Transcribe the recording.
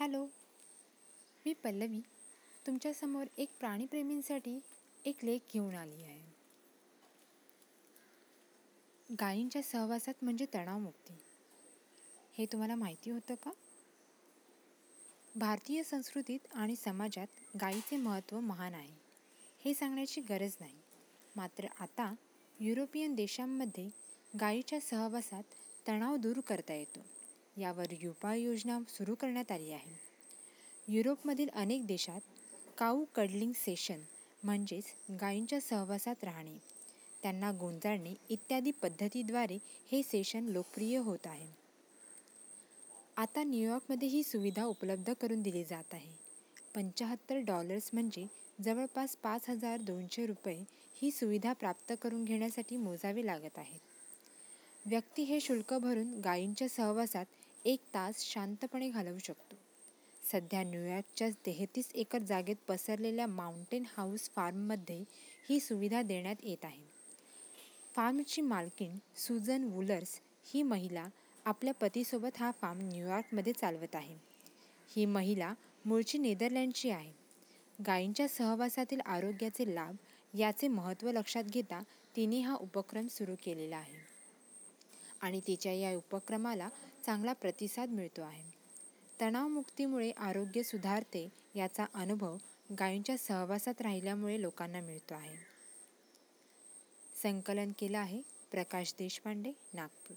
Hello मी पल्लवी. तुमच्यासमोर एक प्राणीप्रेमींसाठी एक लेख घेऊन आली आहे. गायींच्या सहवासात म्हणजे तणावमुक्ती. हे तुम्हाला माहिती होतं का? भारतीय संस्कृतीत आणि समाजात गायीचे महत्त्व महान आहे. हे सांगण्याची गरज नाही. मात्र आता युरोपियन देशांमध्ये गायीच्या सहवासात तणाव दूर करता येतो. यावर उपाययोजना सुरू करण्यात आली आहे. युरोपमधील अनेक देशात काऊ कडलिंग सेशन म्हणजेच गायींच्या सहवासात राहणे त्यांना गोंजाळणे इत्यादी पद्धतीद्वारे हे सेशन लोकप्रिय होत आहे. आता न्यूयॉर्कमध्ये ही सुविधा उपलब्ध करून दिली जात आहे. पंच्याहत्तर डॉलर्स म्हणजे जवळपास पाच हजार दोनशे रुपये ही सुविधा प्राप्त करून घेण्यासाठी मोजावे लागत आहेत व्यक्ती हे शुल्क भरून गायींच्या सहवासात एक तास शांतपणे घालवू शकतो. सध्या न्यूयॉर्कच्या तेहतीस एकर जागेत पसरलेल्या माउंटेन हाऊस फार्ममध्ये ही सुविधा देण्यात येत आहे. फार्मची मालकीण सुजन वुलर्स ही महिला आपल्या पतीसोबत हा फार्म न्यूयॉर्कमध्ये चालवत आहे. ही महिला मूळची नेदरलँडची आहे. गायींच्या सहवासातील आरोग्याचे लाभ याचे महत्त्व लक्षात घेता तिने हा उपक्रम सुरू केलेला आहे. आणि तिच्या या उपक्रमाला चांगला प्रतिसाद मिळतो आहे. तणावमुक्तीमुळे आरोग्य सुधारते याचा अनुभव गायींच्या सहवासात राहिल्यामुळे लोकांना मिळतो आहे. संकलन केलं आहे प्रकाश देशपांडे नागपूर.